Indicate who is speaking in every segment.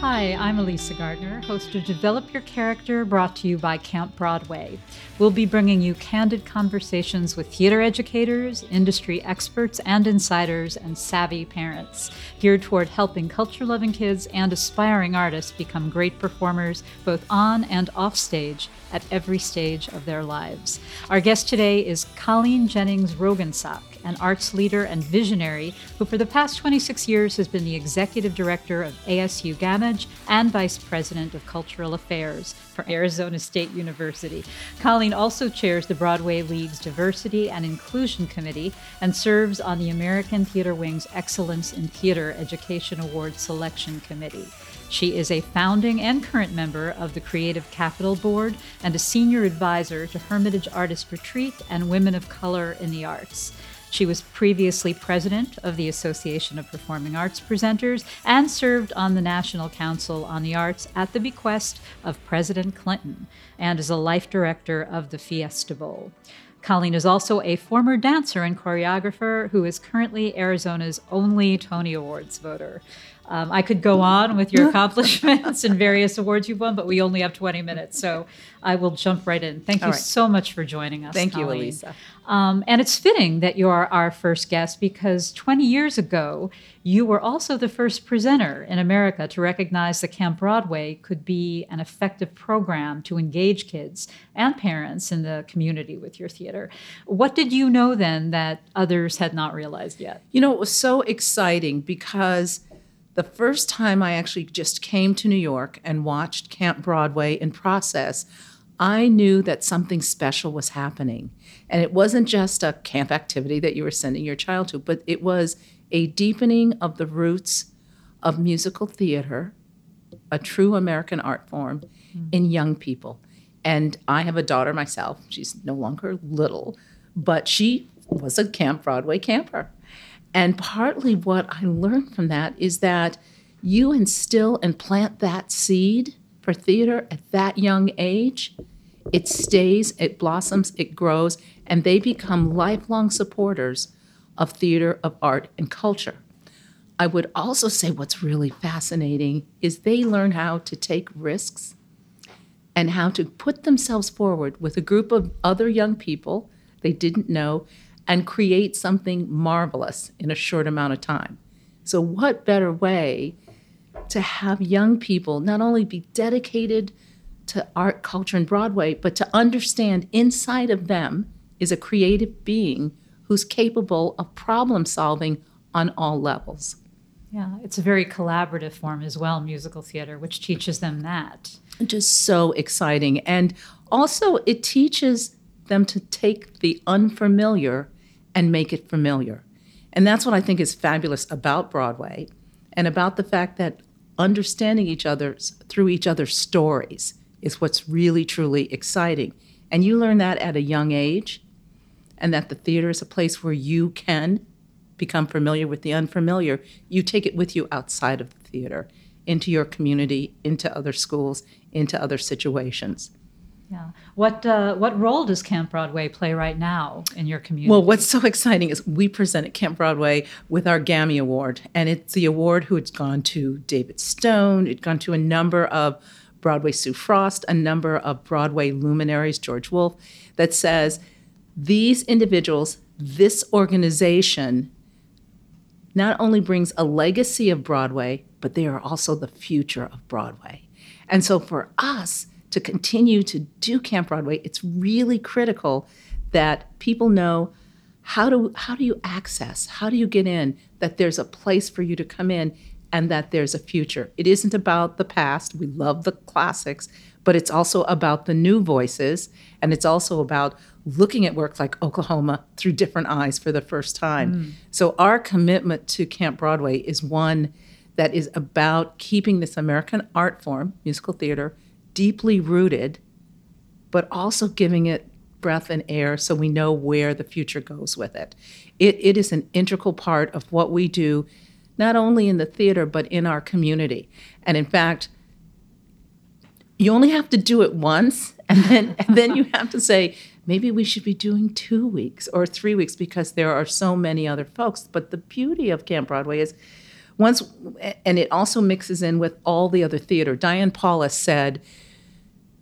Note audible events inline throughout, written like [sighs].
Speaker 1: Hi, I'm Elisa Gardner, host of Develop Your Character, brought to you by Camp Broadway. We'll be bringing you candid conversations with theater educators, industry experts and insiders, and savvy parents, geared toward helping culture loving kids and aspiring artists become great performers both on and off stage at every stage of their lives. Our guest today is Colleen Jennings Roggensack, an arts leader and visionary who, for the past 26 years, has been the executive director of ASU Gammage and vice president of cultural affairs for Arizona State University. Colleen also chairs the Broadway League's Diversity and Inclusion Committee and serves on the American Theater Wing's Excellence in Theater Education Award Selection Committee. She is a founding and current member of the Creative Capital Board and a senior advisor to Hermitage Artist Retreat and Women of Color in the Arts. She was previously president of the Association of Performing Arts Presenters and served on the National Council on the Arts at the bequest of President Clinton and is a life director of the Fiesta Bowl. Colleen is also a former dancer and choreographer who is currently Arizona's only Tony Awards voter. Um, I could go on with your accomplishments and various awards you've won, but we only have 20 minutes, so I will jump right in. Thank you
Speaker 2: right.
Speaker 1: so much for joining us.
Speaker 2: Thank you, Elisa.
Speaker 1: Um, and it's fitting that you are our first guest because 20 years ago, you were also the first presenter in America to recognize that Camp Broadway could be an effective program to engage kids and parents in the community with your theater. What did you know then that others had not realized yet?
Speaker 2: You know, it was so exciting because the first time I actually just came to New York and watched Camp Broadway in process, I knew that something special was happening. And it wasn't just a camp activity that you were sending your child to, but it was a deepening of the roots of musical theater, a true American art form, mm-hmm. in young people. And I have a daughter myself. She's no longer little, but she was a Camp Broadway camper. And partly what I learned from that is that you instill and plant that seed for theater at that young age, it stays, it blossoms, it grows, and they become lifelong supporters of theater, of art, and culture. I would also say what's really fascinating is they learn how to take risks and how to put themselves forward with a group of other young people they didn't know and create something marvelous in a short amount of time. So, what better way to have young people not only be dedicated to art, culture, and Broadway, but to understand inside of them is a creative being who's capable of problem solving on all levels.
Speaker 1: Yeah, it's a very collaborative form as well, musical theater, which teaches them that.
Speaker 2: just so exciting. And also, it teaches them to take the unfamiliar and make it familiar. And that's what I think is fabulous about Broadway and about the fact that understanding each other's through each other's stories is what's really, truly exciting. And you learn that at a young age, and that the theater is a place where you can become familiar with the unfamiliar. You take it with you outside of the theater, into your community, into other schools, into other situations.
Speaker 1: Yeah. What uh, what role does Camp Broadway play right now in your community?
Speaker 2: Well, what's so exciting is we present at Camp Broadway with our Gammy Award, and it's the award who it's gone to David Stone, it's gone to a number of Broadway Sue Frost, a number of Broadway luminaries, George Wolfe, that says these individuals, this organization, not only brings a legacy of Broadway, but they are also the future of Broadway. And so for us to continue to do Camp Broadway, it's really critical that people know how do how do you access, how do you get in, that there's a place for you to come in and that there's a future. It isn't about the past. We love the classics, but it's also about the new voices. And it's also about looking at work like Oklahoma through different eyes for the first time. Mm. So, our commitment to Camp Broadway is one that is about keeping this American art form, musical theater, deeply rooted, but also giving it breath and air so we know where the future goes with it. It, it is an integral part of what we do, not only in the theater, but in our community. And in fact, you only have to do it once, [laughs] and then, and then you have to say, maybe we should be doing two weeks or three weeks because there are so many other folks. But the beauty of Camp Broadway is once, and it also mixes in with all the other theater. Diane Paulus said,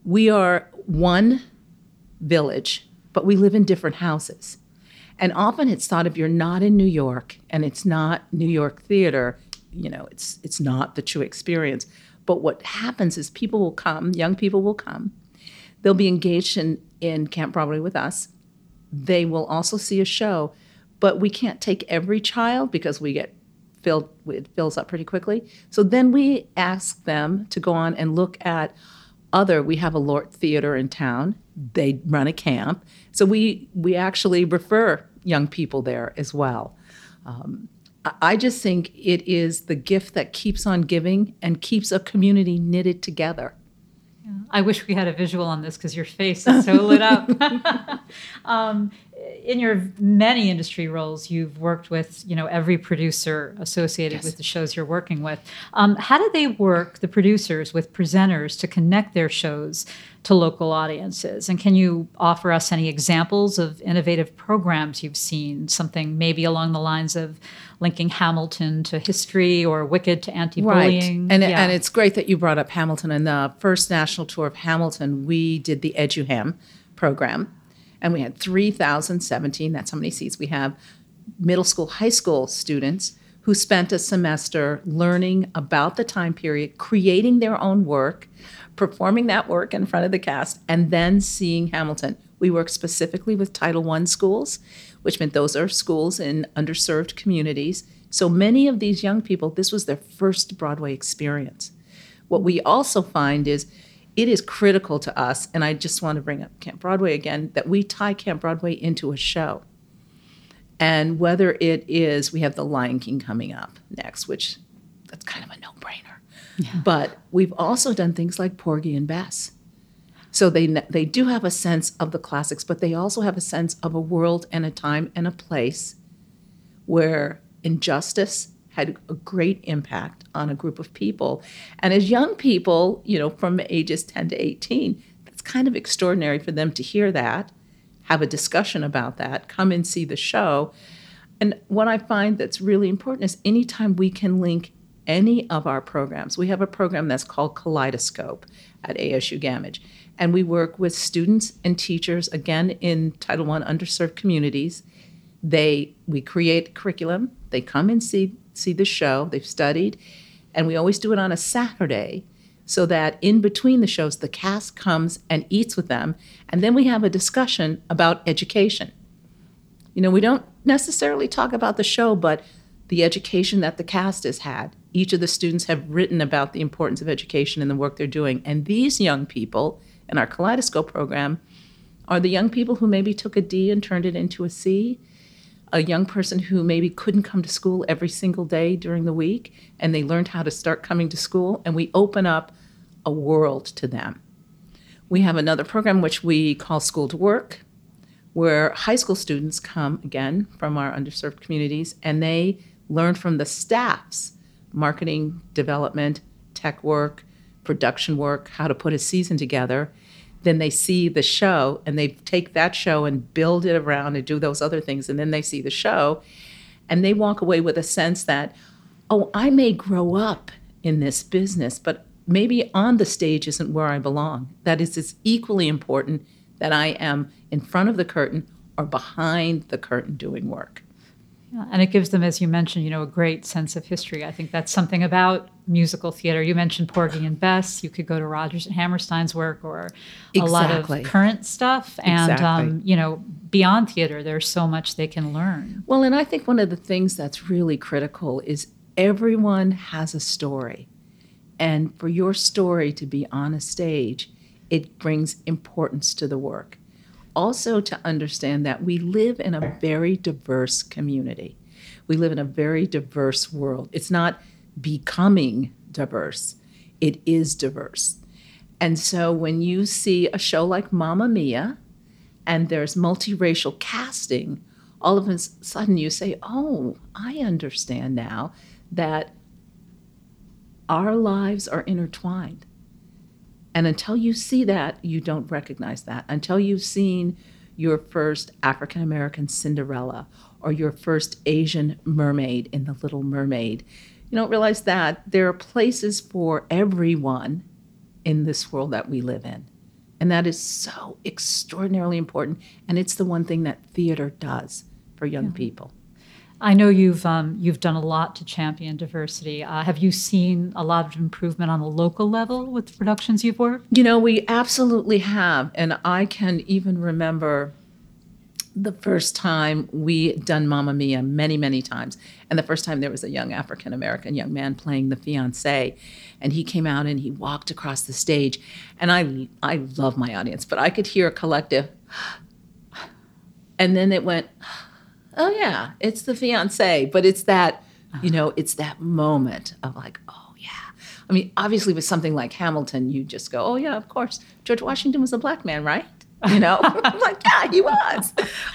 Speaker 2: We are one village, but we live in different houses. And often it's thought if you're not in New York and it's not New York theater, you know, it's it's not the true experience. But what happens is people will come, young people will come. They'll be engaged in, in Camp Broadway with us. They will also see a show, but we can't take every child because we get filled it fills up pretty quickly. So then we ask them to go on and look at other we have a Lort theater in town they run a camp. So we we actually refer young people there as well. Um, I just think it is the gift that keeps on giving and keeps a community knitted together.
Speaker 1: I wish we had a visual on this because your face is so lit up. [laughs] [laughs] um, in your many industry roles, you've worked with you know every producer associated yes. with the shows you're working with. Um, how do they work, the producers, with presenters to connect their shows to local audiences? And can you offer us any examples of innovative programs you've seen? Something maybe along the lines of linking Hamilton to history or Wicked to anti-bullying.
Speaker 2: Right. And, yeah. and it's great that you brought up Hamilton. In the first national tour of Hamilton, we did the EduHam program and we had 3,017, that's how many seats we have, middle school, high school students who spent a semester learning about the time period, creating their own work, performing that work in front of the cast, and then seeing Hamilton. We work specifically with Title I schools, which meant those are schools in underserved communities. So many of these young people, this was their first Broadway experience. What we also find is it is critical to us, and I just want to bring up Camp Broadway again, that we tie Camp Broadway into a show. And whether it is, we have The Lion King coming up next, which that's kind of a no brainer. Yeah. But we've also done things like Porgy and Bess. So they, they do have a sense of the classics, but they also have a sense of a world and a time and a place where injustice had a great impact on a group of people. And as young people, you know, from ages 10 to 18, that's kind of extraordinary for them to hear that, have a discussion about that, come and see the show. And what I find that's really important is anytime we can link any of our programs, we have a program that's called Kaleidoscope at ASU Gammage. And we work with students and teachers, again, in Title I underserved communities. They we create curriculum. They come and see see the show. They've studied, and we always do it on a Saturday so that in between the shows, the cast comes and eats with them, and then we have a discussion about education. You know, we don't necessarily talk about the show, but the education that the cast has had. Each of the students have written about the importance of education and the work they're doing. And these young people in our Kaleidoscope program are the young people who maybe took a D and turned it into a C a young person who maybe couldn't come to school every single day during the week and they learned how to start coming to school and we open up a world to them. We have another program which we call School to Work where high school students come again from our underserved communities and they learn from the staffs marketing, development, tech work, production work, how to put a season together then they see the show and they take that show and build it around and do those other things and then they see the show and they walk away with a sense that oh i may grow up in this business but maybe on the stage isn't where i belong. That is it's equally important that i am in front of the curtain or behind the curtain doing work
Speaker 1: and it gives them, as you mentioned, you know, a great sense of history. I think that's something about musical theater. You mentioned Porgy and Bess. You could go to Rodgers and Hammerstein's work or a lot of current stuff. And, exactly. um, you know, beyond theater, there's so much they can learn.
Speaker 2: Well, and I think one of the things that's really critical is everyone has a story. And for your story to be on a stage, it brings importance to the work. Also, to understand that we live in a very diverse community. We live in a very diverse world. It's not becoming diverse, it is diverse. And so when you see a show like Mamma Mia and there's multiracial casting, all of a sudden you say, Oh, I understand now that our lives are intertwined. And until you see that, you don't recognize that. Until you've seen your first African American Cinderella or your first Asian mermaid in The Little Mermaid, you don't realize that there are places for everyone in this world that we live in. And that is so extraordinarily important. And it's the one thing that theater does for young yeah. people.
Speaker 1: I know you've um, you've done a lot to champion diversity. Uh, have you seen a lot of improvement on the local level with the productions you've worked?
Speaker 2: You know, we absolutely have, and I can even remember the first time we done Mamma Mia many, many times. And the first time there was a young African American young man playing the fiance, and he came out and he walked across the stage, and I I love my audience, but I could hear a collective, [sighs] and then it went, oh yeah, it's the fiance, but it's that you know it's that moment of like oh yeah. I mean, obviously, with something like Hamilton, you just go, oh yeah, of course, George Washington was a black man, right? you know [laughs] [laughs] i'm like yeah he was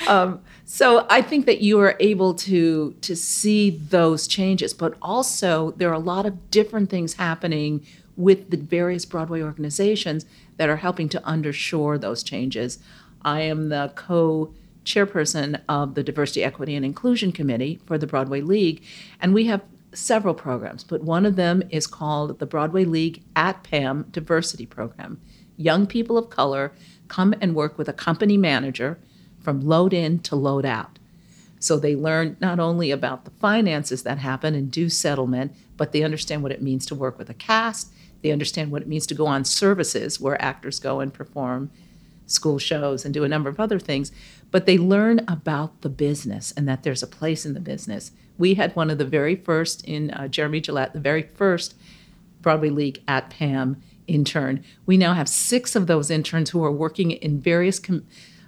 Speaker 2: um, so i think that you are able to to see those changes but also there are a lot of different things happening with the various broadway organizations that are helping to undershore those changes i am the co chairperson of the diversity equity and inclusion committee for the broadway league and we have several programs but one of them is called the broadway league at pam diversity program young people of color come and work with a company manager from load in to load out. So they learn not only about the finances that happen and do settlement, but they understand what it means to work with a cast. They understand what it means to go on services where actors go and perform school shows and do a number of other things. But they learn about the business and that there's a place in the business. We had one of the very first in uh, Jeremy Gillette, the very first Broadway League at PAM intern. We now have six of those interns who are working in various com-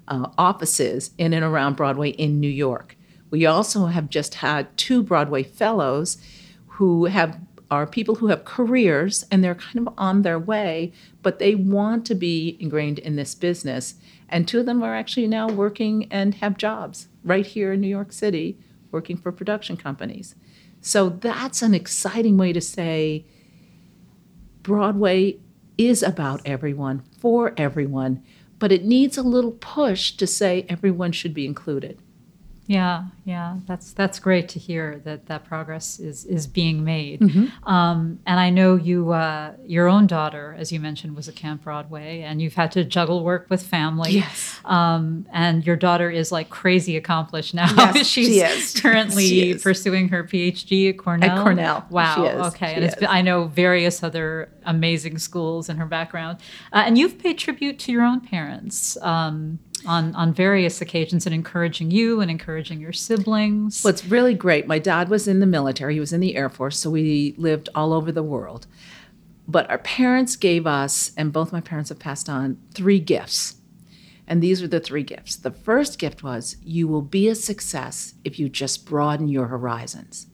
Speaker 2: uh, offices in and around Broadway in New York. We also have just had two Broadway fellows who have are people who have careers and they're kind of on their way, but they want to be ingrained in this business. And two of them are actually now working and have jobs right here in New York City, working for production companies. So that's an exciting way to say Broadway is about everyone, for everyone, but it needs a little push to say everyone should be included.
Speaker 1: Yeah, yeah, that's that's great to hear that that progress is is being made. Mm-hmm. Um, and I know you, uh, your own daughter, as you mentioned, was at Camp Broadway, and you've had to juggle work with family.
Speaker 2: Yes.
Speaker 1: Um, and your daughter is like crazy accomplished now.
Speaker 2: Yes, [laughs]
Speaker 1: She's [laughs]
Speaker 2: she is.
Speaker 1: currently
Speaker 2: she is.
Speaker 1: pursuing her PhD at Cornell.
Speaker 2: At Cornell.
Speaker 1: Wow. Okay.
Speaker 2: She
Speaker 1: and it's I know various other amazing schools in her background, uh, and you've paid tribute to your own parents. Um, on, on various occasions and encouraging you and encouraging your siblings.
Speaker 2: Well, it's really great. My dad was in the military, he was in the Air Force, so we lived all over the world. But our parents gave us, and both my parents have passed on, three gifts. And these are the three gifts. The first gift was you will be a success if you just broaden your horizons.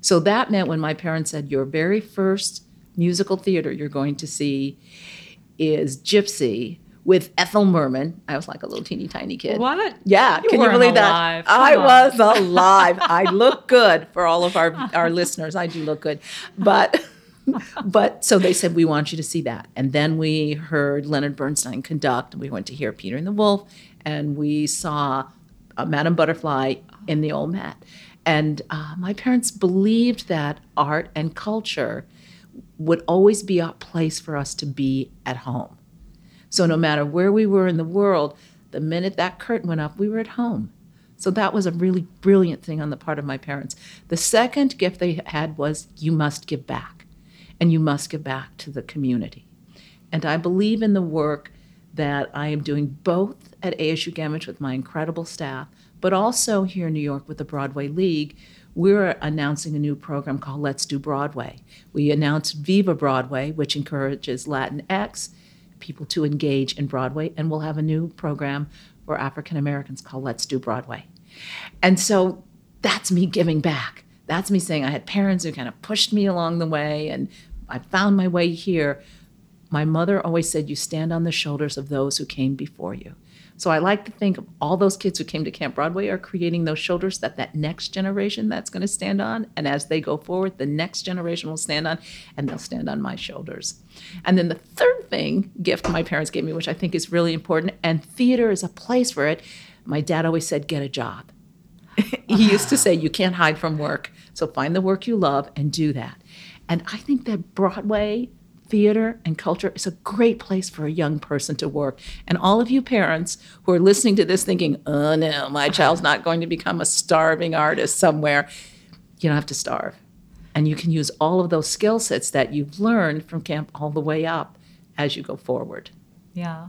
Speaker 2: So that meant when my parents said, Your very first musical theater you're going to see is Gypsy with Ethel Merman. I was like a little teeny tiny kid.
Speaker 1: What?
Speaker 2: Yeah,
Speaker 1: you
Speaker 2: can you believe
Speaker 1: alive.
Speaker 2: that?
Speaker 1: Come
Speaker 2: I
Speaker 1: on.
Speaker 2: was [laughs] alive. I look good for all of our our listeners. I do look good, but. but so they said we want you to see that and then we heard leonard bernstein conduct and we went to hear peter and the wolf and we saw uh, madame butterfly in the old met and uh, my parents believed that art and culture would always be a place for us to be at home so no matter where we were in the world, the minute that curtain went up, we were at home. So that was a really brilliant thing on the part of my parents. The second gift they had was you must give back, and you must give back to the community. And I believe in the work that I am doing both at ASU Gammage with my incredible staff, but also here in New York with the Broadway League, we're announcing a new program called Let's Do Broadway. We announced Viva Broadway, which encourages Latinx people to engage in Broadway, and we'll have a new program for African Americans called Let's Do Broadway. And so that's me giving back. That's me saying I had parents who kind of pushed me along the way and I found my way here. My mother always said, You stand on the shoulders of those who came before you. So I like to think of all those kids who came to Camp Broadway are creating those shoulders that that next generation that's going to stand on. And as they go forward, the next generation will stand on, and they'll stand on my shoulders. And then the third thing, gift my parents gave me, which I think is really important, and theater is a place for it. My dad always said, get a job. [laughs] he used to say, you can't hide from work. So find the work you love and do that. And I think that Broadway theater and culture is a great place for a young person to work. And all of you parents who are listening to this thinking, oh no, my child's not going to become a starving artist somewhere, you don't have to starve. And you can use all of those skill sets that you've learned from camp all the way up as you go forward.
Speaker 1: Yeah.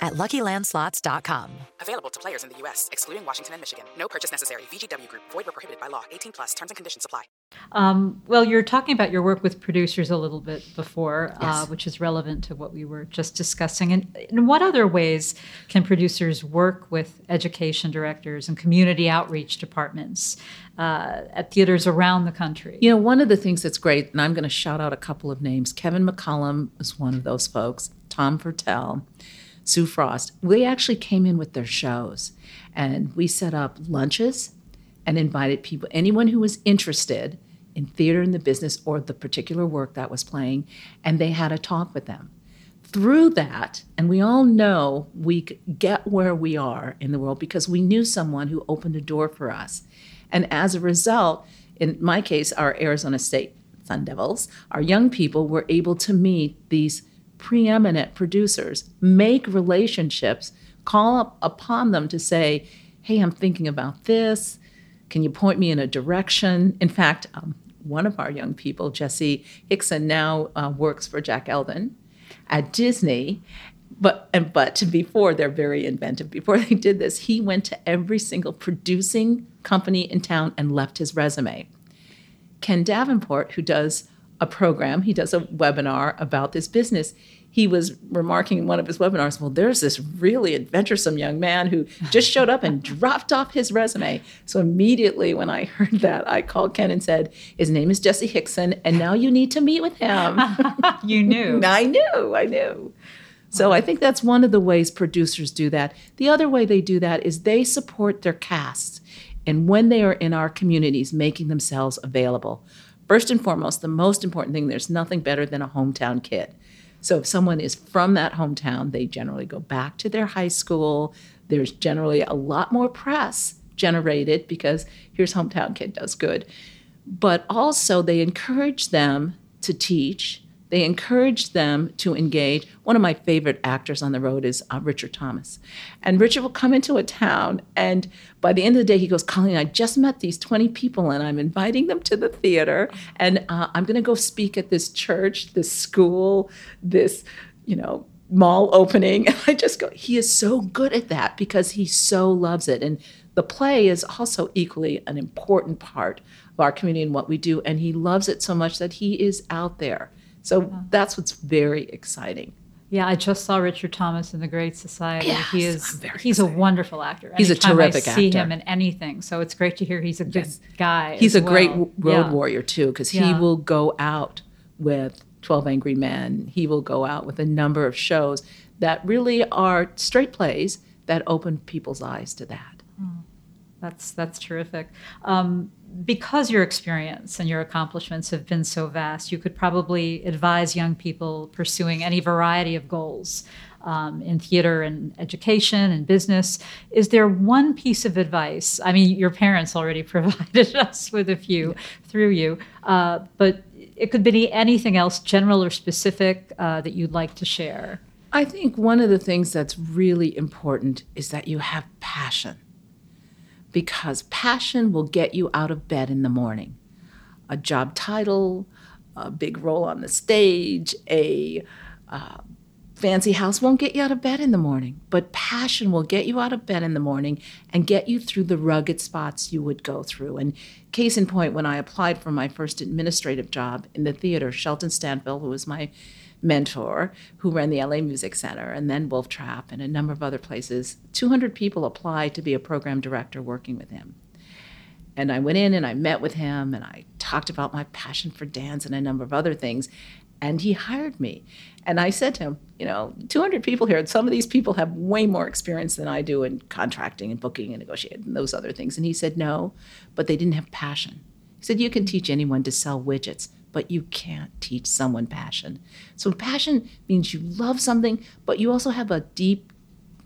Speaker 3: at luckylandslots.com.
Speaker 4: Available to players in the U.S., excluding Washington and Michigan. No purchase necessary. VGW Group. Void were prohibited by law. 18 plus. Terms and conditions apply.
Speaker 1: Um, well, you're talking about your work with producers a little bit before, uh, which is relevant to what we were just discussing. And in what other ways can producers work with education directors and community outreach departments uh, at theaters around the country?
Speaker 2: You know, one of the things that's great, and I'm going to shout out a couple of names. Kevin McCollum is one of those folks. Tom Viertel, Sue Frost. We actually came in with their shows, and we set up lunches and invited people, anyone who was interested in theater and the business or the particular work that was playing, and they had a talk with them. Through that, and we all know we get where we are in the world because we knew someone who opened a door for us. And as a result, in my case, our Arizona State Sun Devils, our young people were able to meet these preeminent producers, make relationships, call up upon them to say, hey, I'm thinking about this. Can you point me in a direction? In fact, um, one of our young people, Jesse Hickson, now uh, works for Jack Eldon at Disney. But and but before they're very inventive. Before they did this, he went to every single producing company in town and left his resume. Ken Davenport, who does a program, he does a webinar about this business. He was remarking in one of his webinars, well, there's this really adventuresome young man who just [laughs] showed up and dropped off his resume. So immediately when I heard that, I called Ken and said, his name is Jesse Hickson, and now you need to meet with him. [laughs]
Speaker 1: you knew. [laughs]
Speaker 2: I knew, I knew. So I think that's one of the ways producers do that. The other way they do that is they support their casts and when they are in our communities making themselves available. First and foremost, the most important thing there's nothing better than a hometown kid. So if someone is from that hometown, they generally go back to their high school. There's generally a lot more press generated because here's hometown kid does good. But also they encourage them to teach. They encourage them to engage. One of my favorite actors on the road is uh, Richard Thomas. And Richard will come into a town, and by the end of the day, he goes, Colleen, I just met these 20 people, and I'm inviting them to the theater, and uh, I'm going to go speak at this church, this school, this, you know, mall opening. [laughs] And I just go, he is so good at that because he so loves it. And the play is also equally an important part of our community and what we do. And he loves it so much that he is out there. So that's what's very exciting.
Speaker 1: Yeah, I just saw Richard Thomas in The Great Society.
Speaker 2: Yes,
Speaker 1: he is he's a wonderful actor.
Speaker 2: He's a
Speaker 1: Anytime
Speaker 2: terrific
Speaker 1: I see
Speaker 2: actor.
Speaker 1: him in anything. So it's great to hear he's a good guy.
Speaker 2: He's a great road
Speaker 1: Yeah.
Speaker 2: warrior too, because he will go out with 12 Angry Men. He will go out with a number of shows that really are straight plays that open people's eyes to that.
Speaker 1: That's that's terrific. Um, because your experience and your accomplishments have been so vast, you could probably advise young people pursuing any variety of goals um, in theater and education and business. Is there one piece of advice? I mean, your parents already [laughs] provided us with a few through you, uh, but it could be anything else, general or specific, uh, that you'd like to share.
Speaker 2: I think one of the things that's really important is that you have passion because passion will get you out of bed in the morning. A job title, a big role on the stage, a uh, fancy house won't get you out of bed in the morning, but passion will get you out of bed in the morning and get you through the rugged spots you would go through. And case in point, when I applied for my first administrative job in the theater, Shelton Stanfill, who was my mentor who ran the LA Music Center and then Wolf Trap and a number of other places. 200 people applied to be a program director working with him. And I went in and I met with him and I talked about my passion for dance and a number of other things. And he hired me. And I said to him, you know, 200 people here, and some of these people have way more experience than I do in contracting and booking and negotiating and those other things. And he said, no, but they didn't have passion. He said, you can teach anyone to sell widgets, but you can't teach someone passion. So passion means you love something, but you also have a deep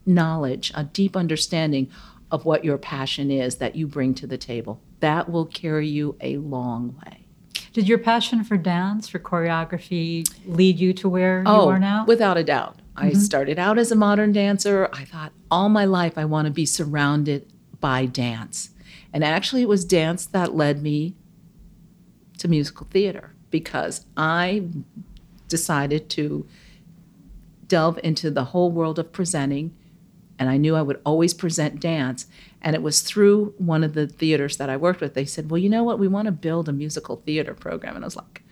Speaker 2: knowledge, a deep understanding of what your passion is that you bring to the table. That will carry you a long way.
Speaker 1: Did your passion for dance, for choreography, lead you to where
Speaker 2: oh,
Speaker 1: you are now?
Speaker 2: Without a doubt. Mm-hmm. I started out as a modern dancer. I thought all my life I want to be surrounded by dance. And actually, it was dance that led me to musical theater because I decided to delve into the whole world of presenting and I knew I would always present dance. And it was through one of the theaters that I worked with. They said, Well, you know what? We want to build a musical theater program. And I was like,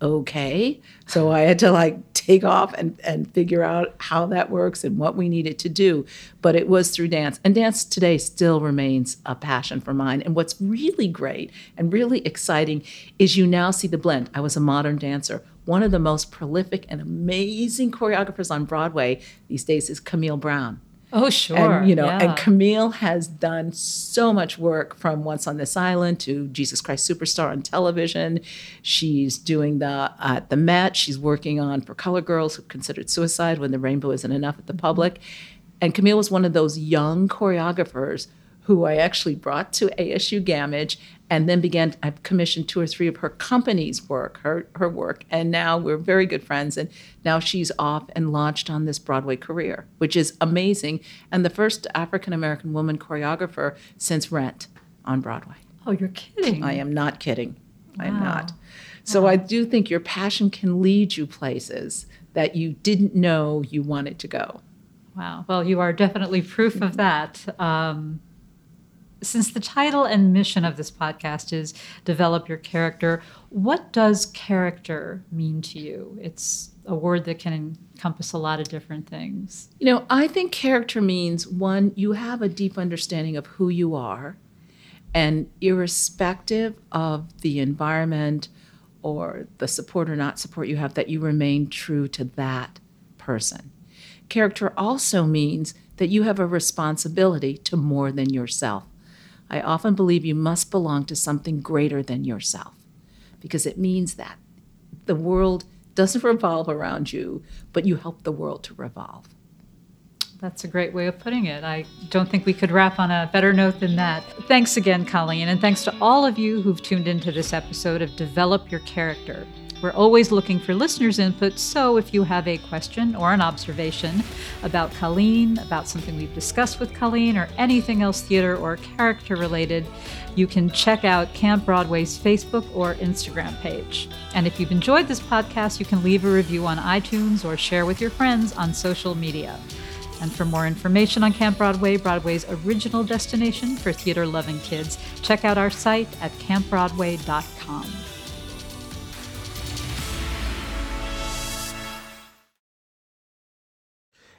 Speaker 2: Okay. So I had to like take off and, and figure out how that works and what we needed to do. But it was through dance. And dance today still remains a passion for mine. And what's really great and really exciting is you now see the blend. I was a modern dancer. One of the most prolific and amazing choreographers on Broadway these days is Camille Brown.
Speaker 1: Oh, sure.
Speaker 2: And, you know,
Speaker 1: yeah.
Speaker 2: and Camille has done so much work from Once on This Island to Jesus Christ Superstar on television. She's doing the at uh, the Met. She's working on for Color Girls who considered suicide when the rainbow isn't enough at the public. And Camille was one of those young choreographers who I actually brought to ASU Gammage and then began I've commissioned two or three of her company's work, her her work, and now we're very good friends. And now she's off and launched on this Broadway career, which is amazing, and the first African American woman choreographer since Rent on Broadway.
Speaker 1: Oh, you're kidding!
Speaker 2: I am not kidding.
Speaker 1: Wow.
Speaker 2: I'm not. So wow. I do think your passion can lead you places that you didn't know you wanted to go.
Speaker 1: Wow. Well, you are definitely proof of that. Um, since the title and mission of this podcast is develop your character, what does character mean to you? It's a word that can encompass a lot of different things.
Speaker 2: You know, I think character means one, you have a deep understanding of who you are, and irrespective of the environment or the support or not support you have, that you remain true to that person. Character also means that you have a responsibility to more than yourself. I often believe you must belong to something greater than yourself because it means that the world doesn't [laughs] revolve around you, but you help the world to revolve.
Speaker 1: That's a great way of putting it. I don't think we could wrap on a better note than that. Thanks again, Colleen, and thanks to all of you who've tuned into this episode of Develop Your Character. We're always looking for listeners' input, so if you have a question or an observation about Colleen, about something we've discussed with Colleen, or anything else theater or character related, you can check out Camp Broadway's Facebook or Instagram page. And if you've enjoyed this podcast, you can leave a review on iTunes or share with your friends on social media. And for more information on Camp Broadway, Broadway's original destination for theater loving kids, check out our site at campbroadway.com.